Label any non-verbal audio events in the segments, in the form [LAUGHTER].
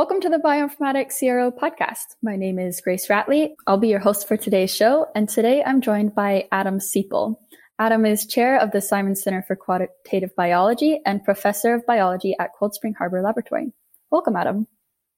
Welcome to the Bioinformatics CRO podcast. My name is Grace Ratley. I'll be your host for today's show, and today I'm joined by Adam Siepel. Adam is chair of the Simons Center for Quantitative Biology and professor of biology at Cold Spring Harbor Laboratory. Welcome, Adam.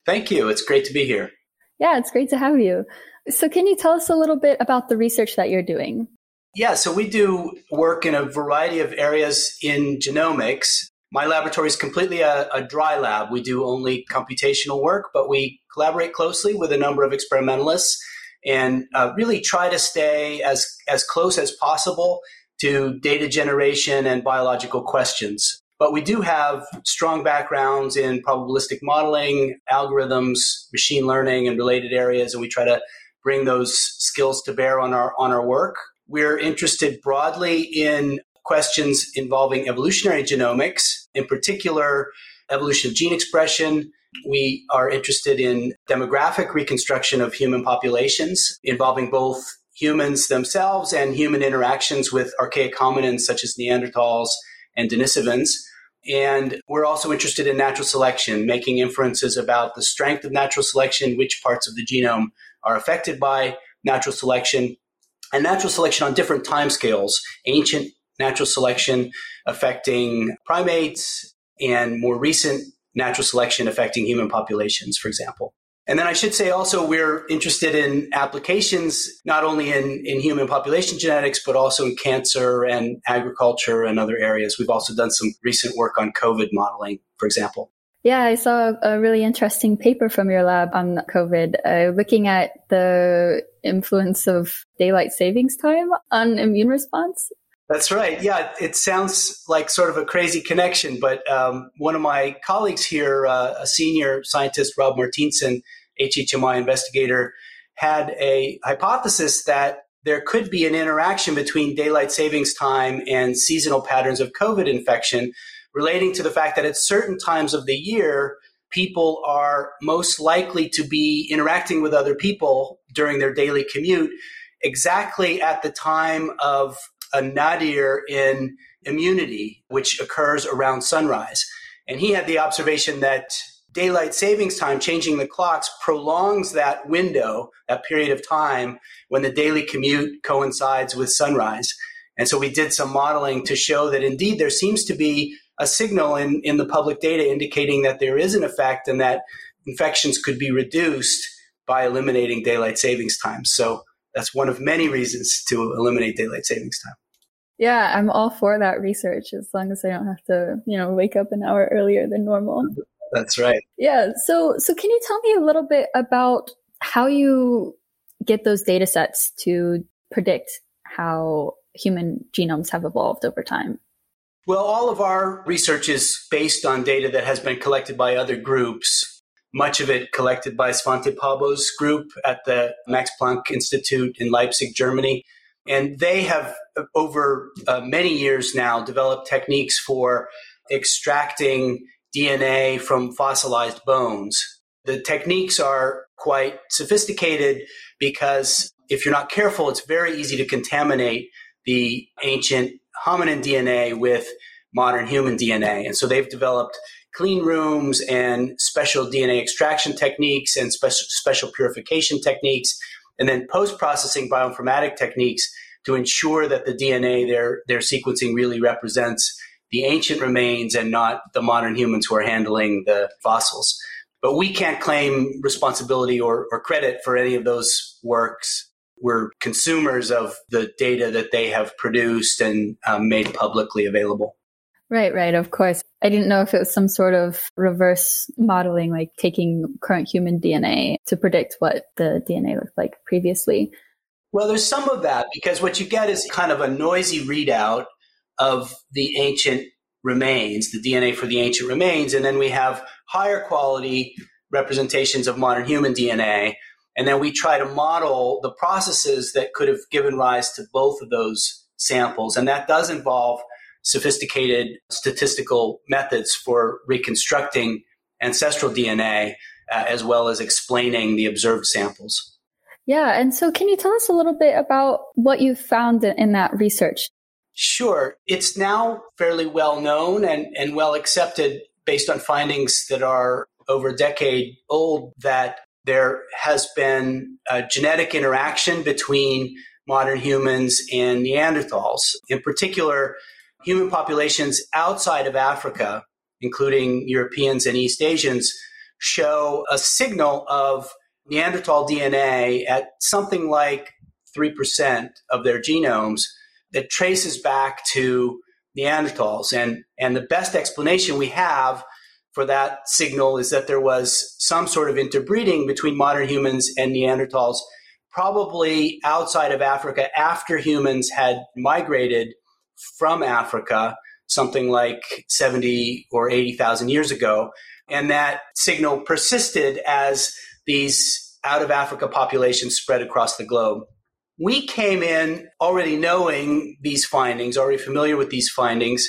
Thank you. It's great to be here. Yeah, it's great to have you. So, can you tell us a little bit about the research that you're doing? Yeah, so we do work in a variety of areas in genomics. My laboratory is completely a, a, dry lab. We do only computational work, but we collaborate closely with a number of experimentalists and uh, really try to stay as, as close as possible to data generation and biological questions. But we do have strong backgrounds in probabilistic modeling, algorithms, machine learning, and related areas, and we try to bring those skills to bear on our on our work. We're interested broadly in questions involving evolutionary genomics, in particular evolution of gene expression. We are interested in demographic reconstruction of human populations involving both humans themselves and human interactions with archaic hominins such as Neanderthals and Denisovans. And we're also interested in natural selection, making inferences about the strength of natural selection, which parts of the genome are affected by natural selection, and natural selection on different timescales, ancient natural selection affecting primates, and more recent natural selection affecting human populations, for example. And then I should say also we're interested in applications not only in, in human population genetics, but also in cancer and agriculture and other areas. We've also done some recent work on COVID modeling, for example. Yeah, I saw a really interesting paper from your lab on COVID, uh, looking at the influence of daylight savings time on immune response. That's right. Yeah, it sounds like sort of a crazy connection, but um, one of my colleagues here, uh, a senior scientist, Rob Martienssen, HHMI investigator, had a hypothesis that there could be an interaction between daylight savings time and seasonal patterns of COVID infection relating to the fact that at certain times of the year, people are most likely to be interacting with other people during their daily commute exactly at the time of a nadir in immunity, which occurs around sunrise. And he had the observation that daylight savings time, changing the clocks, prolongs that window, that period of time when the daily commute coincides with sunrise. And so we did some modeling to show that indeed there seems to be a signal in, in the public data indicating that there is an effect and that infections could be reduced by eliminating daylight savings time. So that's one of many reasons to eliminate daylight savings time. Yeah, I'm all for that research as long as I don't have to, you know, wake up an hour earlier than normal. That's right. Yeah. So so can you tell me a little bit about how you get those data sets to predict how human genomes have evolved over time? Well, all of our research is based on data that has been collected by other groups. Much of it collected by Svante Pääbo's group at the Max Planck Institute in Leipzig, Germany. And they have, over uh, many years now, developed techniques for extracting DNA from fossilized bones. The techniques are quite sophisticated because if you're not careful, it's very easy to contaminate the ancient hominin DNA with modern human DNA. And so they've developed clean rooms and special DNA extraction techniques and special, special purification techniques, and then post processing bioinformatic techniques to ensure that the DNA they're, they're sequencing really represents the ancient remains and not the modern humans who are handling the fossils. But we can't claim responsibility or, or credit for any of those works we're consumers of the data that they have produced and um, made publicly available. Right, right, of course. I didn't know if it was some sort of reverse modeling, like taking current human DNA to predict what the DNA looked like previously. Well, there's some of that because what you get is kind of a noisy readout of the ancient remains, the DNA for the ancient remains, and then we have higher quality representations of modern human DNA and then we try to model the processes that could have given rise to both of those samples. And that does involve sophisticated statistical methods for reconstructing ancestral DNA uh, as well as explaining the observed samples. Yeah. And so, can you tell us a little bit about what you found in that research? Sure. It's now fairly well known and, and well accepted based on findings that are over a decade old that there has been a genetic interaction between modern humans and Neanderthals. In particular, human populations outside of Africa, including Europeans and East Asians, show a signal of Neanderthal DNA at something like 3% of their genomes that traces back to Neanderthals. And, and the best explanation we have for that signal is that there was some sort of interbreeding between modern humans and Neanderthals, probably outside of Africa after humans had migrated from Africa, something like 70 or 80,000 years ago. And that signal persisted as these out of Africa populations spread across the globe. We came in already knowing these findings, already familiar with these findings,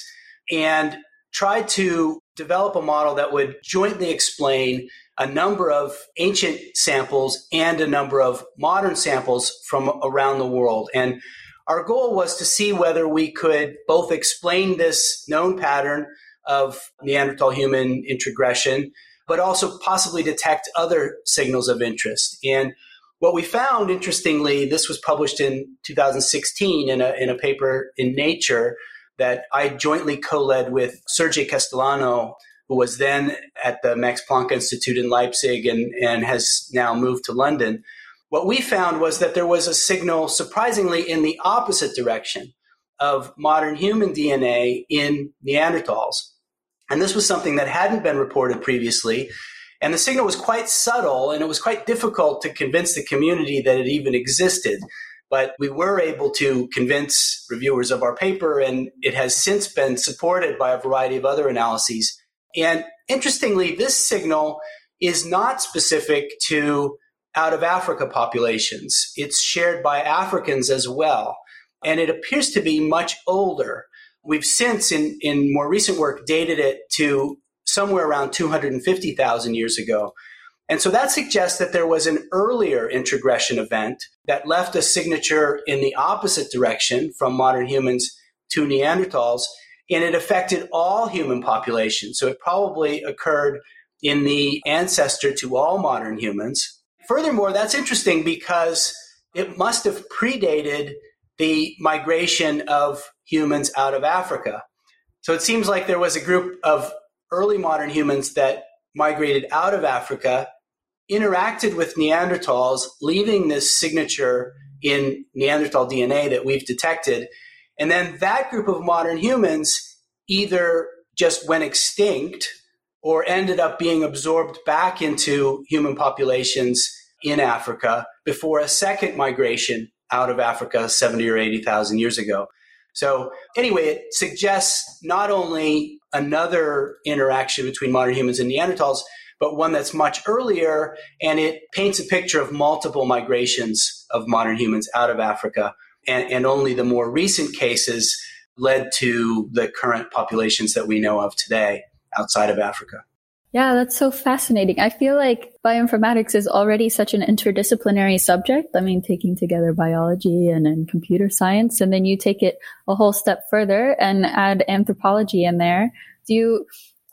and tried to develop a model that would jointly explain a number of ancient samples and a number of modern samples from around the world. And our goal was to see whether we could both explain this known pattern of Neanderthal human introgression, but also possibly detect other signals of interest. And what we found, interestingly, this was published in 2016 in a, in a paper in Nature that I jointly co led with Sergi Castellano, who was then at the Max Planck Institute in Leipzig and, and has now moved to London. What we found was that there was a signal, surprisingly, in the opposite direction of modern human DNA in Neanderthals. And this was something that hadn't been reported previously. And the signal was quite subtle, and it was quite difficult to convince the community that it even existed. But we were able to convince reviewers of our paper, and it has since been supported by a variety of other analyses. And interestingly, this signal is not specific to out of Africa populations. It's shared by Africans as well. And it appears to be much older. We've since, in, in more recent work, dated it to somewhere around 250,000 years ago. And so that suggests that there was an earlier introgression event that left a signature in the opposite direction from modern humans to Neanderthals, and it affected all human populations. So it probably occurred in the ancestor to all modern humans. Furthermore, that's interesting because it must have predated the migration of humans out of Africa. So it seems like there was a group of early modern humans that migrated out of Africa, interacted with Neanderthals, leaving this signature in Neanderthal DNA that we've detected. And then that group of modern humans either just went extinct or ended up being absorbed back into human populations in Africa before a second migration out of Africa 70 or 80,000 years ago. So, anyway, it suggests not only another interaction between modern humans and Neanderthals, but one that's much earlier, and it paints a picture of multiple migrations of modern humans out of Africa. And, and only the more recent cases led to the current populations that we know of today outside of Africa. Yeah, that's so fascinating. I feel like bioinformatics is already such an interdisciplinary subject. I mean, taking together biology and, and computer science, and then you take it a whole step further and add anthropology in there. Do you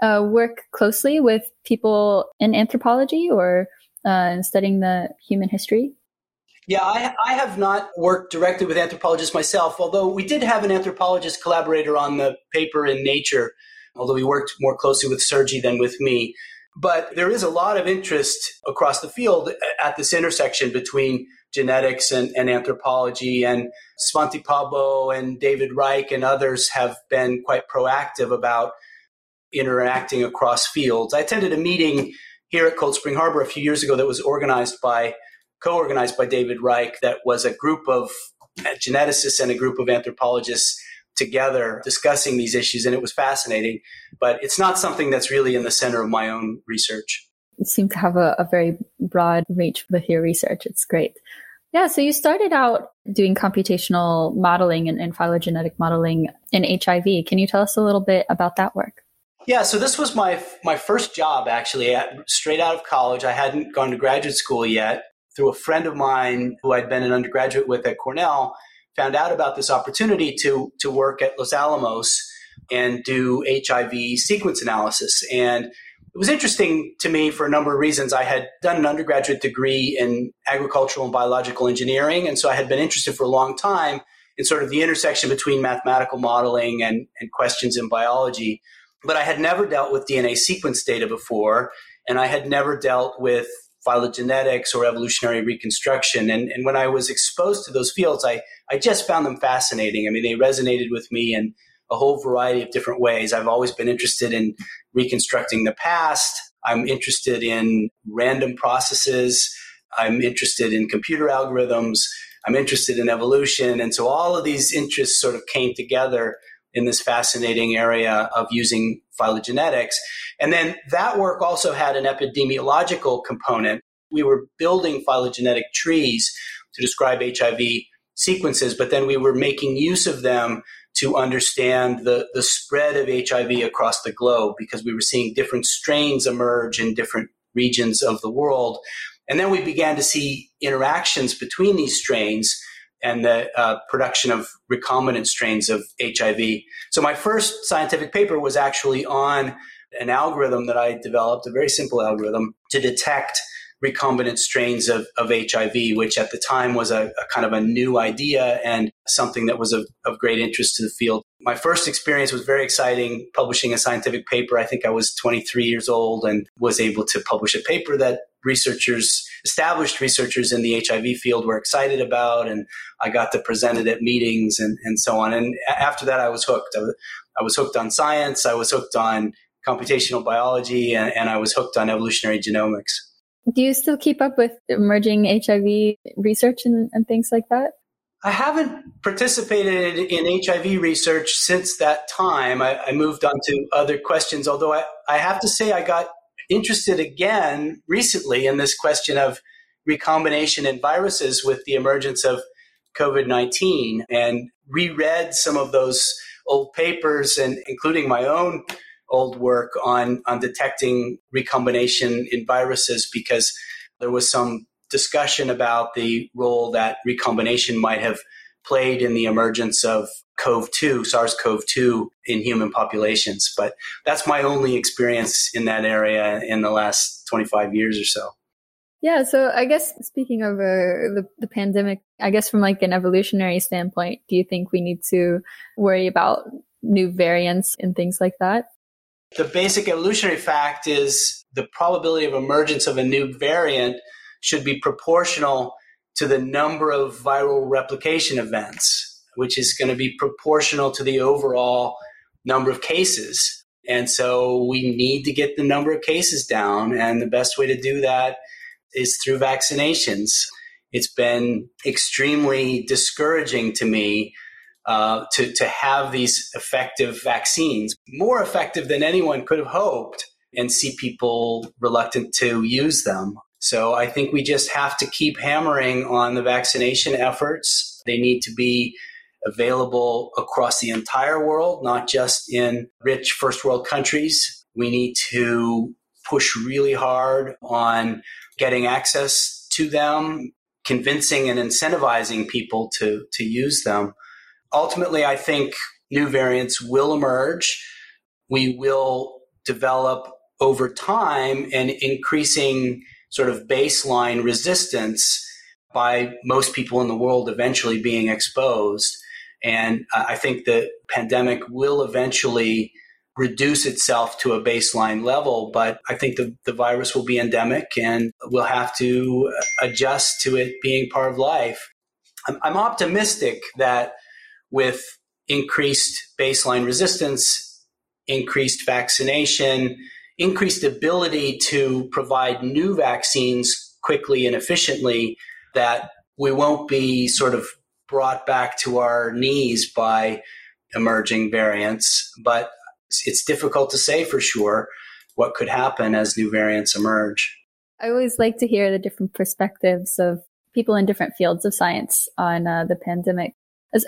uh, work closely with people in anthropology or uh, studying the human history? Yeah, I, I, have not worked directly with anthropologists myself, although we did have an anthropologist collaborator on the paper in Nature although he worked more closely with Sergi than with me. But there is a lot of interest across the field at this intersection between genetics and, and anthropology. And Svante Pääbo and David Reich and others have been quite proactive about interacting across fields. I attended a meeting here at Cold Spring Harbor a few years ago that was organized by, co organized by David Reich, that was a group of geneticists and a group of anthropologists together discussing these issues, and it was fascinating. But it's not something that's really in the center of my own research. You seem to have a, a very broad reach with your research. It's great. Yeah, so you started out doing computational modeling and, and, phylogenetic modeling in HIV. Can you tell us a little bit about that work? Yeah, so this was my my first job actually, at, straight out of college. I hadn't gone to graduate school yet. Through a friend of mine who I'd been an undergraduate with at Cornell, found out about this opportunity to to work at Los Alamos and do HIV sequence analysis. And it was interesting to me for a number of reasons. I had done an undergraduate degree in agricultural and biological engineering, and so I had been interested for a long time in sort of the intersection between mathematical modeling and, and questions in biology. But I had never dealt with DNA sequence data before, and I had never dealt with phylogenetics or evolutionary reconstruction. And, and when I was exposed to those fields, I, I just found them fascinating. I mean, they resonated with me in a whole variety of different ways. I've always been interested in reconstructing the past. I'm interested in random processes. I'm interested in computer algorithms. I'm interested in evolution. And so all of these interests sort of came together in this fascinating area of using phylogenetics. And then that work also had an epidemiological component. We were building phylogenetic trees to describe HIV sequences, but then we were making use of them to understand the, the spread of HIV across the globe because we were seeing different strains emerge in different regions of the world. And then we began to see interactions between these strains and the uh, production of recombinant strains of HIV. So my first scientific paper was actually on an algorithm that I developed, a very simple algorithm to detect recombinant strains of, of HIV, which at the time was a, a, kind of a new idea and something that was of, of great interest to the field. My first experience was very exciting, publishing a scientific paper. I think I was 23 years old and was able to publish a paper that researchers, established researchers in the HIV field were excited about. And I got to present it at meetings and, and so on. And after that, I was hooked. I was, I was hooked on science. I was hooked on computational biology and, and I was hooked on evolutionary genomics. Do you still keep up with emerging HIV research and, and things like that? I haven't participated in HIV research since that time. I, I, moved on to other questions, although I, I have to say I got interested again recently in this question of recombination in viruses with the emergence of COVID 19 and reread some of those old papers and including my own old work on, on detecting recombination in viruses because there was some discussion about the role that recombination might have played in the emergence of CoV2, SARS CoV 2 in human populations. But that's my only experience in that area in the last 25 years or so. Yeah, so I guess speaking of uh, the, the pandemic, I guess from like an evolutionary standpoint, do you think we need to worry about new variants and things like that? The basic evolutionary fact is the probability of emergence of a new variant should be proportional to the number of viral replication events, which is going to be proportional to the overall number of cases. And so we need to get the number of cases down. And the best way to do that is through vaccinations. It's been extremely discouraging to me uh, to, to have these effective vaccines, more effective than anyone could have hoped, and see people reluctant to use them. So I think we just have to keep hammering on the vaccination efforts. They need to be available across the entire world, not just in rich first world countries. We need to push really hard on getting access to them, convincing and incentivizing people to, to use them ultimately, I think new variants will emerge. We will develop over time an increasing sort of baseline resistance by most people in the world eventually being exposed. And I think the pandemic will eventually reduce itself to a baseline level, but I think the, the virus will be endemic and we'll have to adjust to it being part of life. I'm, I'm optimistic that with increased baseline resistance, increased vaccination, increased ability to provide new vaccines quickly and efficiently, that we won't be sort of brought back to our knees by emerging variants. But it's difficult to say for sure what could happen as new variants emerge. I always like to hear the different perspectives of people in different fields of science on uh, the pandemic.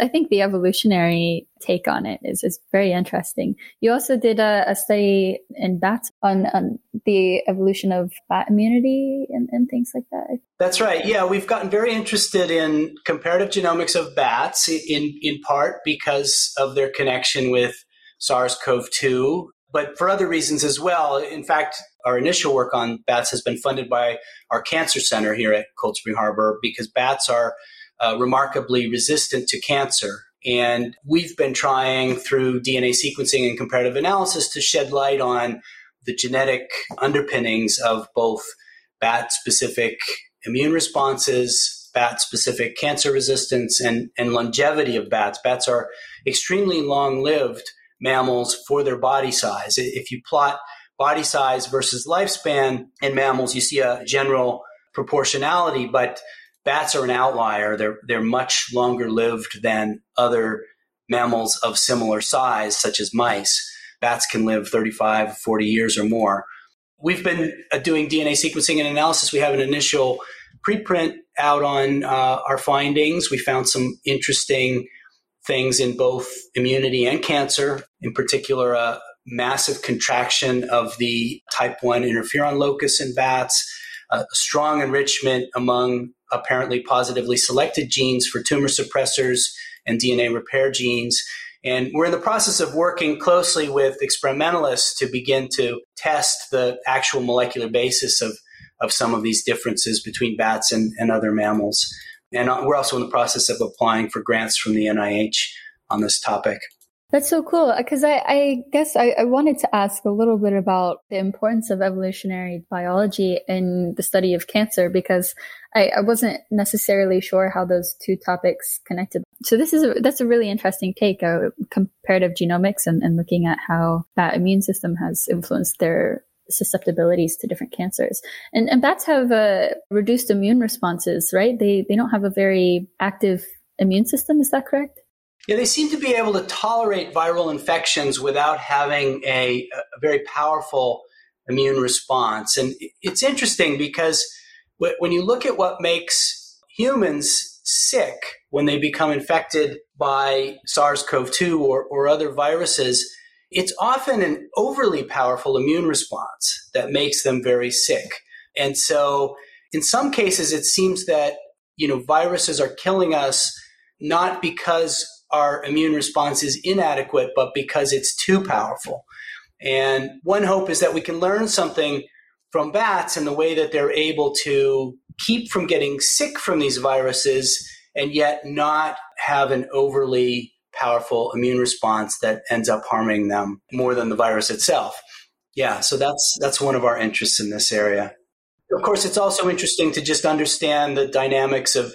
I think the evolutionary take on it is, is very interesting. You also did a, a study in bats on, on, the evolution of bat immunity and, and, things like that. That's right. Yeah, we've gotten very interested in comparative genomics of bats in, in part because of their connection with SARS CoV 2. but for other reasons as well. In fact, our initial work on bats has been funded by our cancer center here at Cold Spring Harbor because bats are uh, remarkably resistant to cancer. And we've been trying through DNA sequencing and comparative analysis to shed light on the genetic underpinnings of both bat specific immune responses, bat specific cancer resistance, and, and longevity of bats. Bats are extremely long lived mammals for their body size. If you plot body size versus lifespan in mammals, you see a general proportionality, but bats are an outlier. They're, they're much longer lived than other mammals of similar size, such as mice. Bats can live 35, 40 years or more. We've been uh, doing DNA sequencing and analysis. We have an initial preprint out on uh, our findings. We found some interesting things in both immunity and cancer, in particular, a massive contraction of the type 1 interferon locus in bats, a strong enrichment among apparently positively selected genes for tumor suppressors and DNA repair genes. And we're in the process of working closely with experimentalists to begin to test the actual molecular basis of, of some of these differences between bats and, and other mammals. And uh, we're also in the process of applying for grants from the NIH on this topic. That's so cool. Because I, I, guess I, I, wanted to ask a little bit about the importance of evolutionary biology in the study of cancer because I, I wasn't necessarily sure how those two topics connected. So this is a, that's a really interesting take, uh, comparative genomics and, and looking at how that immune system has influenced their susceptibilities to different cancers. And, and bats have uh, reduced immune responses, right? They, they don't have a very active immune system. Is that correct? Yeah, they seem to be able to tolerate viral infections without having a, a very powerful immune response. And it's interesting because when you look at what makes humans sick when they become infected by SARS CoV 2 or, or other viruses, it's often an overly powerful immune response that makes them very sick. And so, in some cases, it seems that you know viruses are killing us not because our immune response is inadequate, but because it's too powerful. And one hope is that we can learn something from bats and the way that they're able to keep from getting sick from these viruses and yet not have an overly powerful immune response that ends up harming them more than the virus itself. Yeah, so that's that's one of our interests in this area. Of course, it's also interesting to just understand the dynamics of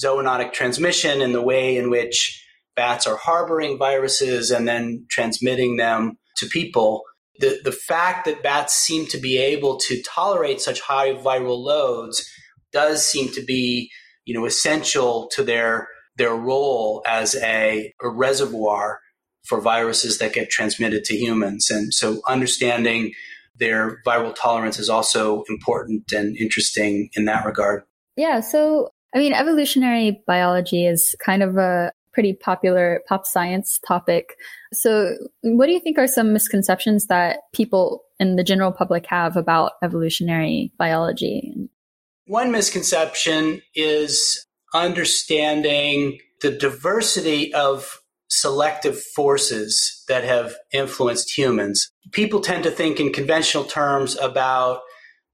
zoonotic transmission and the way in which bats are harboring viruses and then transmitting them to people. The, the fact that bats seem to be able to tolerate such high viral loads does seem to be you know, essential to their, their role as a, a reservoir for viruses that get transmitted to humans. And so understanding their viral tolerance is also important and interesting in that regard. Yeah. So, I mean, evolutionary biology is kind of a pretty popular pop science topic. So, what do you think are some misconceptions that people in the general public have about evolutionary biology? One misconception is understanding the diversity of selective forces that have influenced humans. People tend to think in conventional terms about,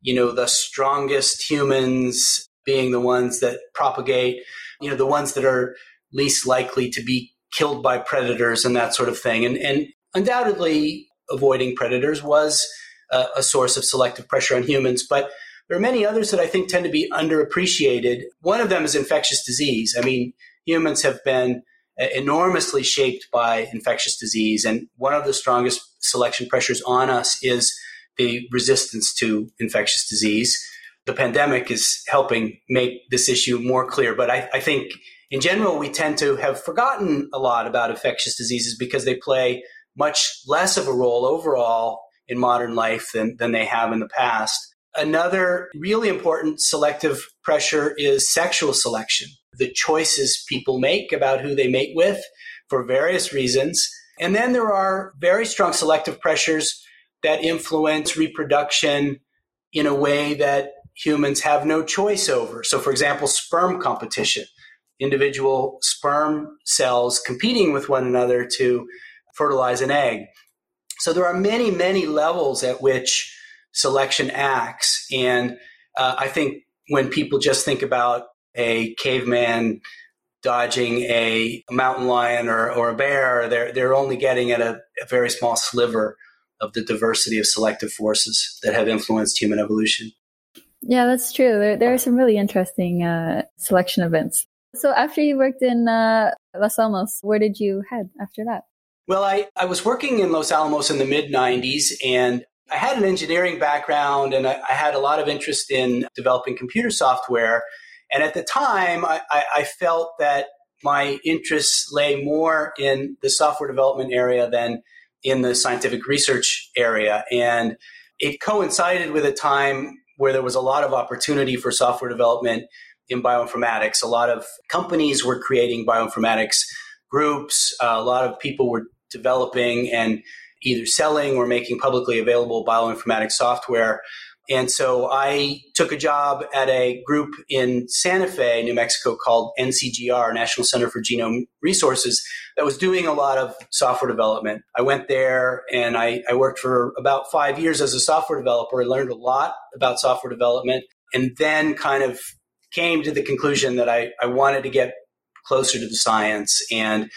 you know, the strongest humans being the ones that propagate, you know, the ones that are least likely to be killed by predators and that sort of thing. And, and undoubtedly, avoiding predators was a, a source of selective pressure on humans. But there are many others that I think tend to be underappreciated. One of them is infectious disease. I mean, humans have been uh, enormously shaped by infectious disease. And one of the strongest selection pressures on us is the resistance to infectious disease. The pandemic is helping make this issue more clear. But I, I think in general, we tend to have forgotten a lot about infectious diseases because they play much less of a role overall in modern life than, than they have in the past. Another really important selective pressure is sexual selection, the choices people make about who they mate with for various reasons. And then there are very strong selective pressures that influence reproduction in a way that humans have no choice over. So, for example, sperm competition individual sperm cells competing with one another to fertilize an egg. So there are many, many levels at which selection acts. And uh, I think when people just think about a caveman dodging a mountain lion or, or a bear, they're, they're only getting at a, a very small sliver of the diversity of selective forces that have influenced human evolution. Yeah, that's true. There, there are some really interesting uh, selection events. So after you worked in uh, Los Alamos, where did you head after that? Well, I, I was working in Los Alamos in the mid 90s, and I had an engineering background, and I, I, had a lot of interest in developing computer software. And at the time, I, I felt that my interests lay more in the software development area than in the scientific research area. And it coincided with a time where there was a lot of opportunity for software development in bioinformatics. A lot of companies were creating bioinformatics groups. Uh, a lot of people were developing and either selling or making publicly available bioinformatics software. And so I took a job at a group in Santa Fe, New Mexico called NCGR, National Center for Genome Resources, that was doing a lot of software development. I went there and I, I worked for about five years as a software developer. I learned a lot about software development and then kind of came to the conclusion that I, I wanted to get closer to the science. And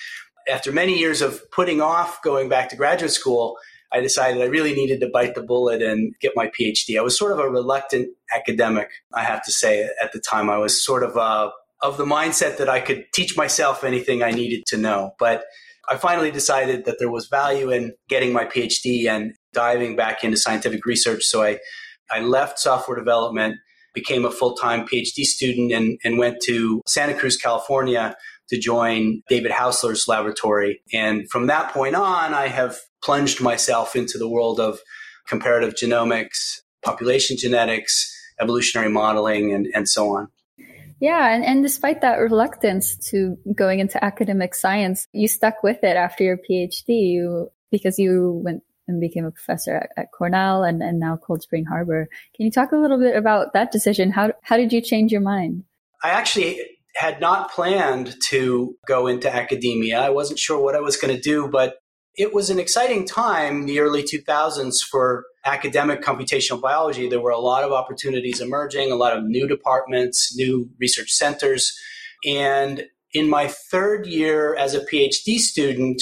after many years of putting off going back to graduate school, I decided I really needed to bite the bullet and get my PhD. I was sort of a reluctant academic, I have to say, at the time. I was sort of uh, of the mindset that I could teach myself anything I needed to know. But I finally decided that there was value in getting my PhD and diving back into scientific research. So I, I left software development, became a full time PhD student, and, and went to Santa Cruz, California to join David Haussler's laboratory. And from that point on, I have plunged myself into the world of comparative genomics, population genetics, evolutionary modeling, and, and so on. Yeah, and, and despite that reluctance to going into academic science, you stuck with it after your PhD you, because you went and became a professor at, at, Cornell and, and now Cold Spring Harbor. Can you talk a little bit about that decision? How, how did you change your mind? I actually had not planned to go into academia. I wasn't sure what I was going to do, but it was an exciting time, the early 2000s, for academic computational biology. There were a lot of opportunities emerging, a lot of new departments, new research centers. And in my third year as a PhD student,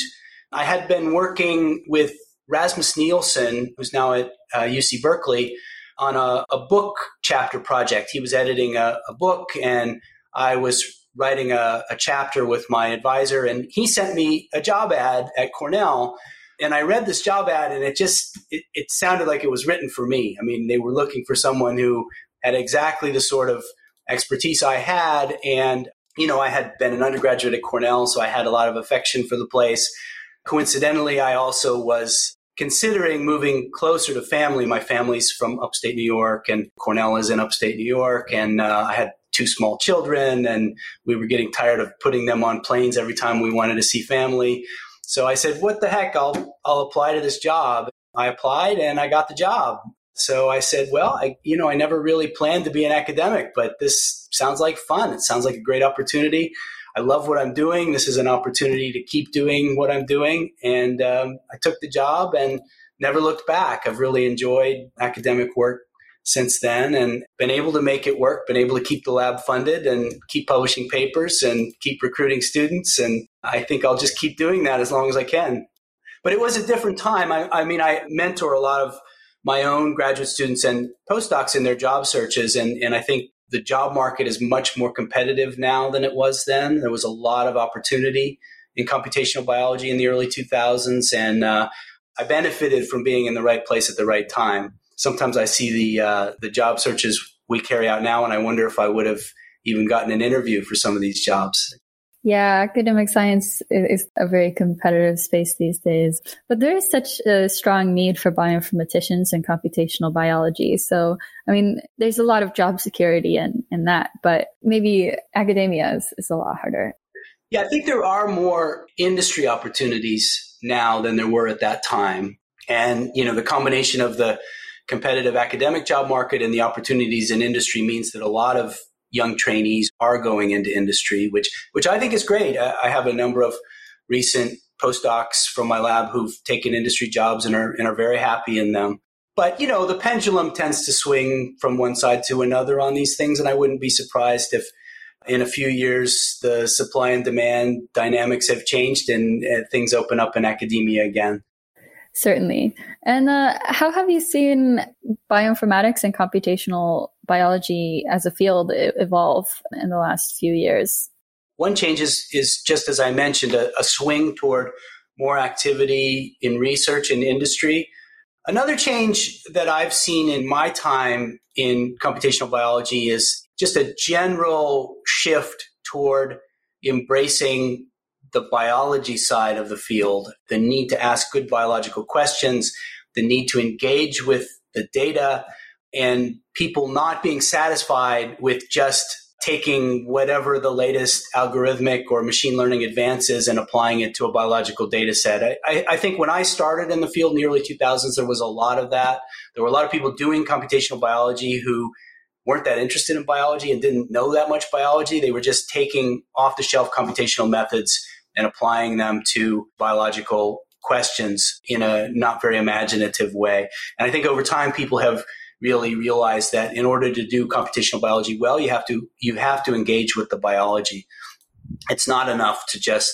I had been working with Rasmus Nielsen, who's now at uh, UC Berkeley, on a, a, book chapter project. He was editing a, a book, and I was writing a, a chapter with my advisor, and he sent me a job ad at Cornell. And I read this job ad, and it just it, it sounded like it was written for me. I mean, they were looking for someone who had exactly the sort of expertise I had, and you know, I had been an undergraduate at Cornell, so I had a lot of affection for the place. Coincidentally, I also was considering moving closer to family. My family's from upstate New York, and Cornell is in upstate New York, and uh, I had two small children, and we were getting tired of putting them on planes every time we wanted to see family. So I said, "What the heck? I'll I'll apply to this job." I applied and I got the job. So I said, "Well, I you know I never really planned to be an academic, but this sounds like fun. It sounds like a great opportunity." I love what I'm doing. This is an opportunity to keep doing what I'm doing. And um, I took the job and never looked back. I've really enjoyed academic work since then and been able to make it work, been able to keep the lab funded and keep publishing papers and keep recruiting students. And I think I'll just keep doing that as long as I can. But it was a different time. I, I mean, I mentor a lot of my own graduate students and postdocs in their job searches. And, and I think the job market is much more competitive now than it was then. There was a lot of opportunity in computational biology in the early 2000s. And uh, I benefited from being in the right place at the right time sometimes I see the uh, the job searches we carry out now, and I wonder if I would have even gotten an interview for some of these jobs. Yeah, academic science is a very competitive space these days, but there is such a strong need for bioinformaticians and computational biology. So, I mean, there's a lot of job security in, in that, but maybe academia is, is a lot harder. Yeah, I think there are more industry opportunities now than there were at that time. And, you know, the combination of the competitive academic job market and the opportunities in industry means that a lot of young trainees are going into industry, which which I think is great. I have a number of recent postdocs from my lab who've taken industry jobs and are, and are very happy in them. But, you know, the pendulum tends to swing from one side to another on these things. And I wouldn't be surprised if in a few years the supply and demand dynamics have changed and uh, things open up in academia again. Certainly. And uh, how have you seen bioinformatics and computational biology as a field evolve in the last few years? One change is, is just as I mentioned, a, a swing toward more activity in research and industry. Another change that I've seen in my time in computational biology is just a general shift toward embracing the biology side of the field, the need to ask good biological questions, the need to engage with the data, and people not being satisfied with just taking whatever the latest algorithmic or machine learning advances and applying it to a biological data set. I, I, think when I started in the field in the early 2000s, there was a lot of that. There were a lot of people doing computational biology who weren't that interested in biology and didn't know that much biology. They were just taking off the shelf computational methods and applying them to biological questions in a not very imaginative way. And I think over time, people have really realized that in order to do computational biology well, you have to you have to engage with the biology. It's not enough to just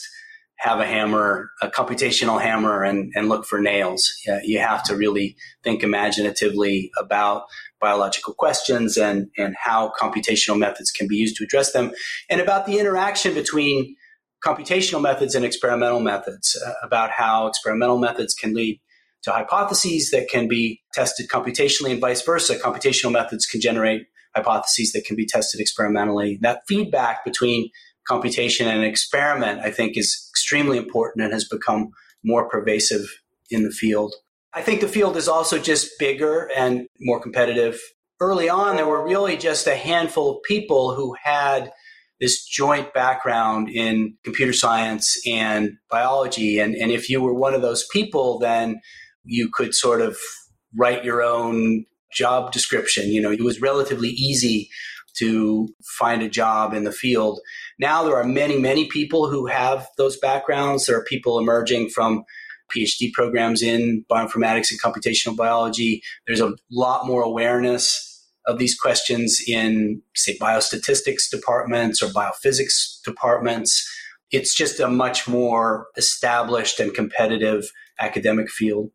have a hammer, a computational hammer, and, and look for nails. You have to really think imaginatively about biological questions and, and how computational methods can be used to address them, and about the interaction between computational methods and experimental methods, uh, about how experimental methods can lead to hypotheses that can be tested computationally and vice versa. Computational methods can generate hypotheses that can be tested experimentally. That feedback between computation and experiment, I think, is extremely important and has become more pervasive in the field. I think the field is also just bigger and more competitive. Early on, there were really just a handful of people who had this joint background in computer science and biology. And, and if you were one of those people, then you could sort of write your own job description. You know, it was relatively easy to find a job in the field. Now there are many, many people who have those backgrounds. There are people emerging from PhD programs in bioinformatics and computational biology. There's a lot more awareness of these questions in, say, biostatistics departments or biophysics departments. It's just a much more established and competitive academic field.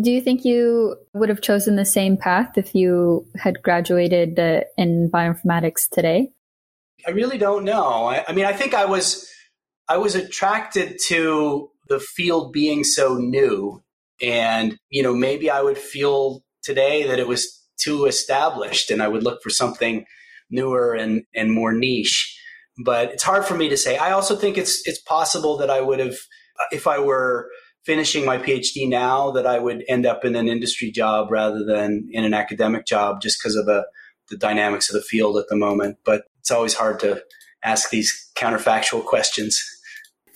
Do you think you would have chosen the same path if you had graduated uh, in bioinformatics today? I really don't know. I, I mean, I think I was I was attracted to the field being so new, and you know, maybe I would feel today that it was too established, and I would look for something newer and and more niche. But it's hard for me to say. I also think it's it's possible that I would have, if I were finishing my PhD now that I would end up in an industry job rather than in an academic job just because of the, the dynamics of the field at the moment. But it's always hard to ask these counterfactual questions.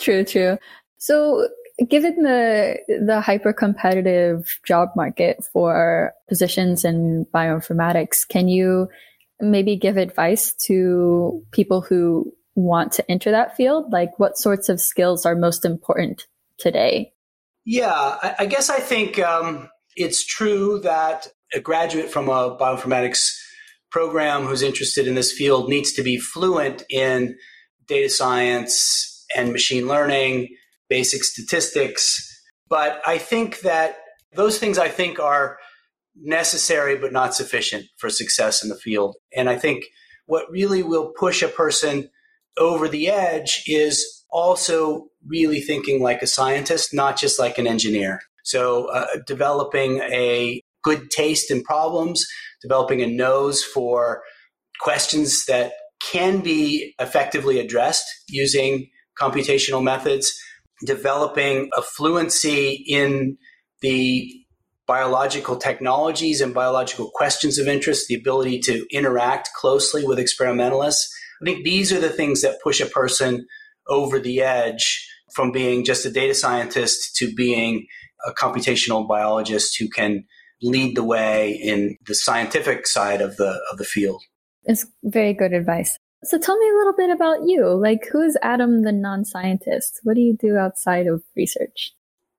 True, true. So given the the hyper competitive job market for positions in bioinformatics, can you maybe give advice to people who want to enter that field? Like what sorts of skills are most important today? Yeah, I, I guess I think um, it's true that a graduate from a bioinformatics program who's interested in this field needs to be fluent in data science and machine learning, basic statistics. But I think that those things I think are necessary but not sufficient for success in the field. And I think what really will push a person over the edge is also really thinking like a scientist, not just like an engineer. So, uh, developing a good taste in problems, developing a nose for questions that can be effectively addressed using computational methods, developing a fluency in the biological technologies and biological questions of interest, the ability to interact closely with experimentalists. I think these are the things that push a person over the edge from being just a data scientist to being a computational biologist who can lead the way in the scientific side of the of the field. It's very good advice. So tell me a little bit about you. Like, who's Adam the non scientist? What do you do outside of research?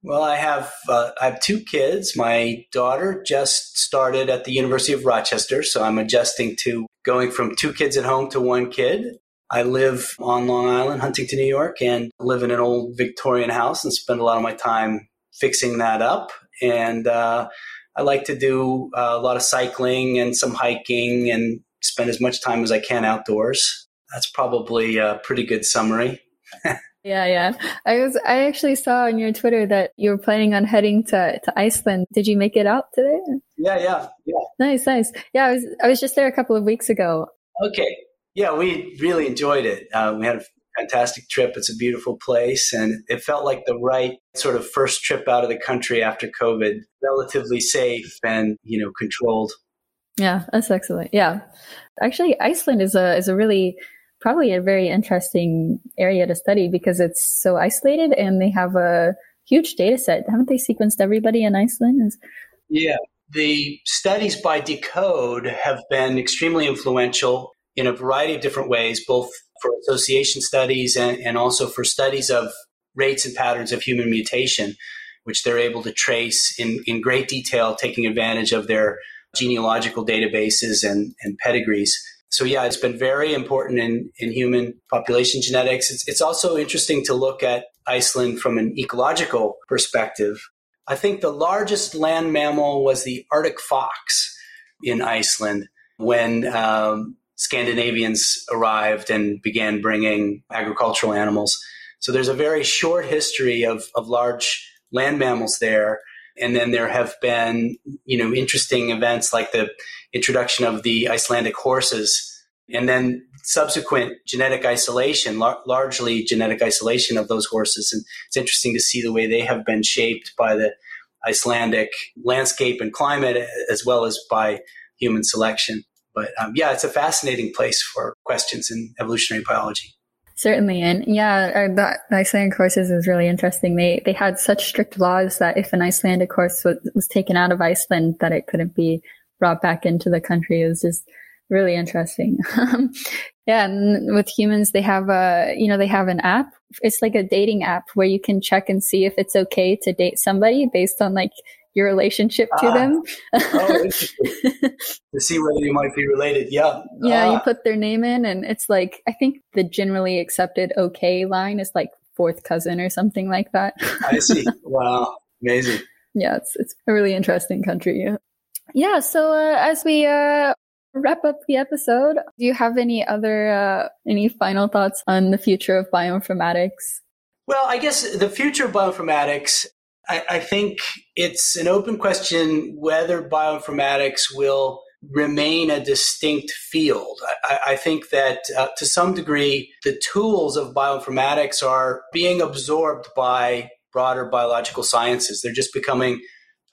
Well, I have uh, I have two kids. My daughter just started at the University of Rochester, so I'm adjusting to going from two kids at home to one kid. I live on Long Island, Huntington, New York, and live in an old Victorian house and spend a lot of my time fixing that up. And uh, I like to do uh, a lot of cycling and some hiking and spend as much time as I can outdoors. That's probably a pretty good summary. [LAUGHS] Yeah, yeah. I was I actually saw on your Twitter that you were planning on heading to, to Iceland. Did you make it out today? Yeah, yeah, yeah. Nice, nice. Yeah, I was I was just there a couple of weeks ago. Okay. Yeah, we really enjoyed it. Uh, we had a fantastic trip. It's a beautiful place and it felt like the right sort of first trip out of the country after COVID. Relatively safe and, you know, controlled. Yeah, that's excellent. Yeah. Actually, Iceland is a is a really probably a very interesting area to study because it's so isolated and they have a huge data set. Haven't they sequenced everybody in Iceland? Yeah. The studies by deCODE have been extremely influential in a variety of different ways, both for association studies and, and also for studies of rates and patterns of human mutation, which they're able to trace in, in great detail, taking advantage of their genealogical databases and, and pedigrees so yeah, it's been very important in, in human population genetics. It's, it's also interesting to look at Iceland from an ecological perspective. I think the largest land mammal was the Arctic fox in Iceland when um, Scandinavians arrived and began bringing agricultural animals. So there's a very short history of, of large land mammals there. And then there have been, you know, interesting events like the introduction of the Icelandic horses and then subsequent genetic isolation, lar- largely genetic isolation of those horses. And it's interesting to see the way they have been shaped by the Icelandic landscape and climate, as well as by human selection. But um, yeah, it's a fascinating place for questions in evolutionary biology. Certainly, and yeah, uh, the Icelandic horses is really interesting. They they had such strict laws that if an Icelandic horse was, was taken out of Iceland, that it couldn't be brought back into the country. It was just really interesting. [LAUGHS] Um, yeah, and with humans, they have a you know they have an app. It's like a dating app where you can check and see if it's okay to date somebody based on like your relationship to ah. them. oh, [LAUGHS] to see whether you might be related. Yeah. Yeah, ah. you put their name in, and it's like I think the generally accepted okay line is like fourth cousin or something like that. I see. Wow, amazing. Yeah, it's it's a really interesting country. Yeah. Yeah. So uh, as we uh, wrap up the episode, do you have any other uh, any final thoughts on the future of bioinformatics? Well, I guess the future of bioinformatics, I, I think it's an open question whether bioinformatics will remain a distinct field. I, I think that uh, to some degree, the tools of bioinformatics are being absorbed by broader biological sciences. They're just becoming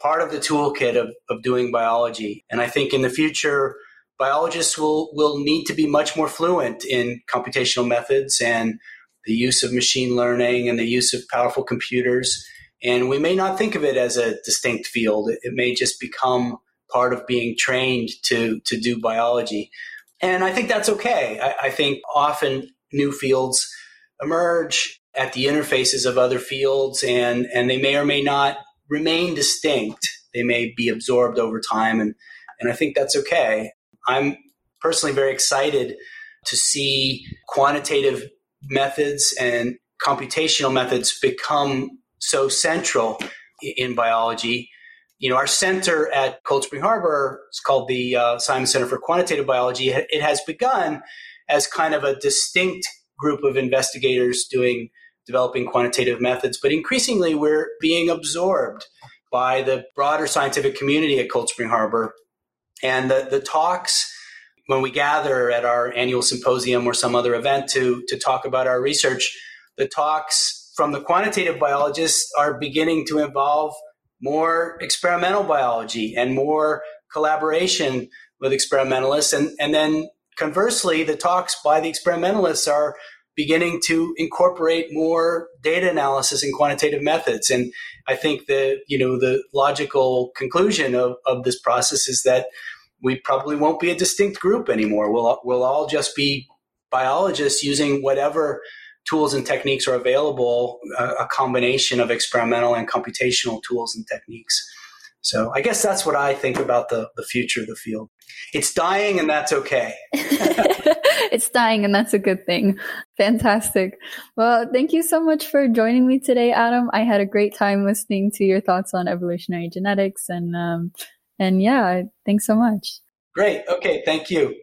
part of the toolkit of, of doing biology. And I think in the future, biologists will, will need to be much more fluent in computational methods and the use of machine learning and the use of powerful computers. And we may not think of it as a distinct field. It may just become part of being trained to, to do biology. And I think that's okay. I, I think often new fields emerge at the interfaces of other fields and, and they may or may not remain distinct. They may be absorbed over time and, and I think that's okay. I'm personally very excited to see quantitative methods and computational methods become so central in biology. You know, our center at Cold Spring Harbor is called the uh, Simons Center for Quantitative Biology. It has begun as kind of a distinct group of investigators doing developing quantitative methods, but increasingly we're being absorbed by the broader scientific community at Cold Spring Harbor and the, the talks, when we gather at our annual symposium or some other event to, to talk about our research, the talks from the quantitative biologists are beginning to involve more experimental biology and more collaboration with experimentalists. And, and then conversely, the talks by the experimentalists are beginning to incorporate more data analysis and quantitative methods. And I think the, you know, the logical conclusion of, of this process is that we probably won't be a distinct group anymore. We'll, we'll all just be biologists using whatever tools and techniques are available, a, a combination of experimental and computational tools and techniques. So I guess that's what I think about the, the future of the field. It's dying and that's okay. [LAUGHS] it's dying and that's a good thing. Fantastic. Well, thank you so much for joining me today, Adam. I had a great time listening to your thoughts on evolutionary genetics and, um, and yeah, thanks so much. Great. Okay. Thank you.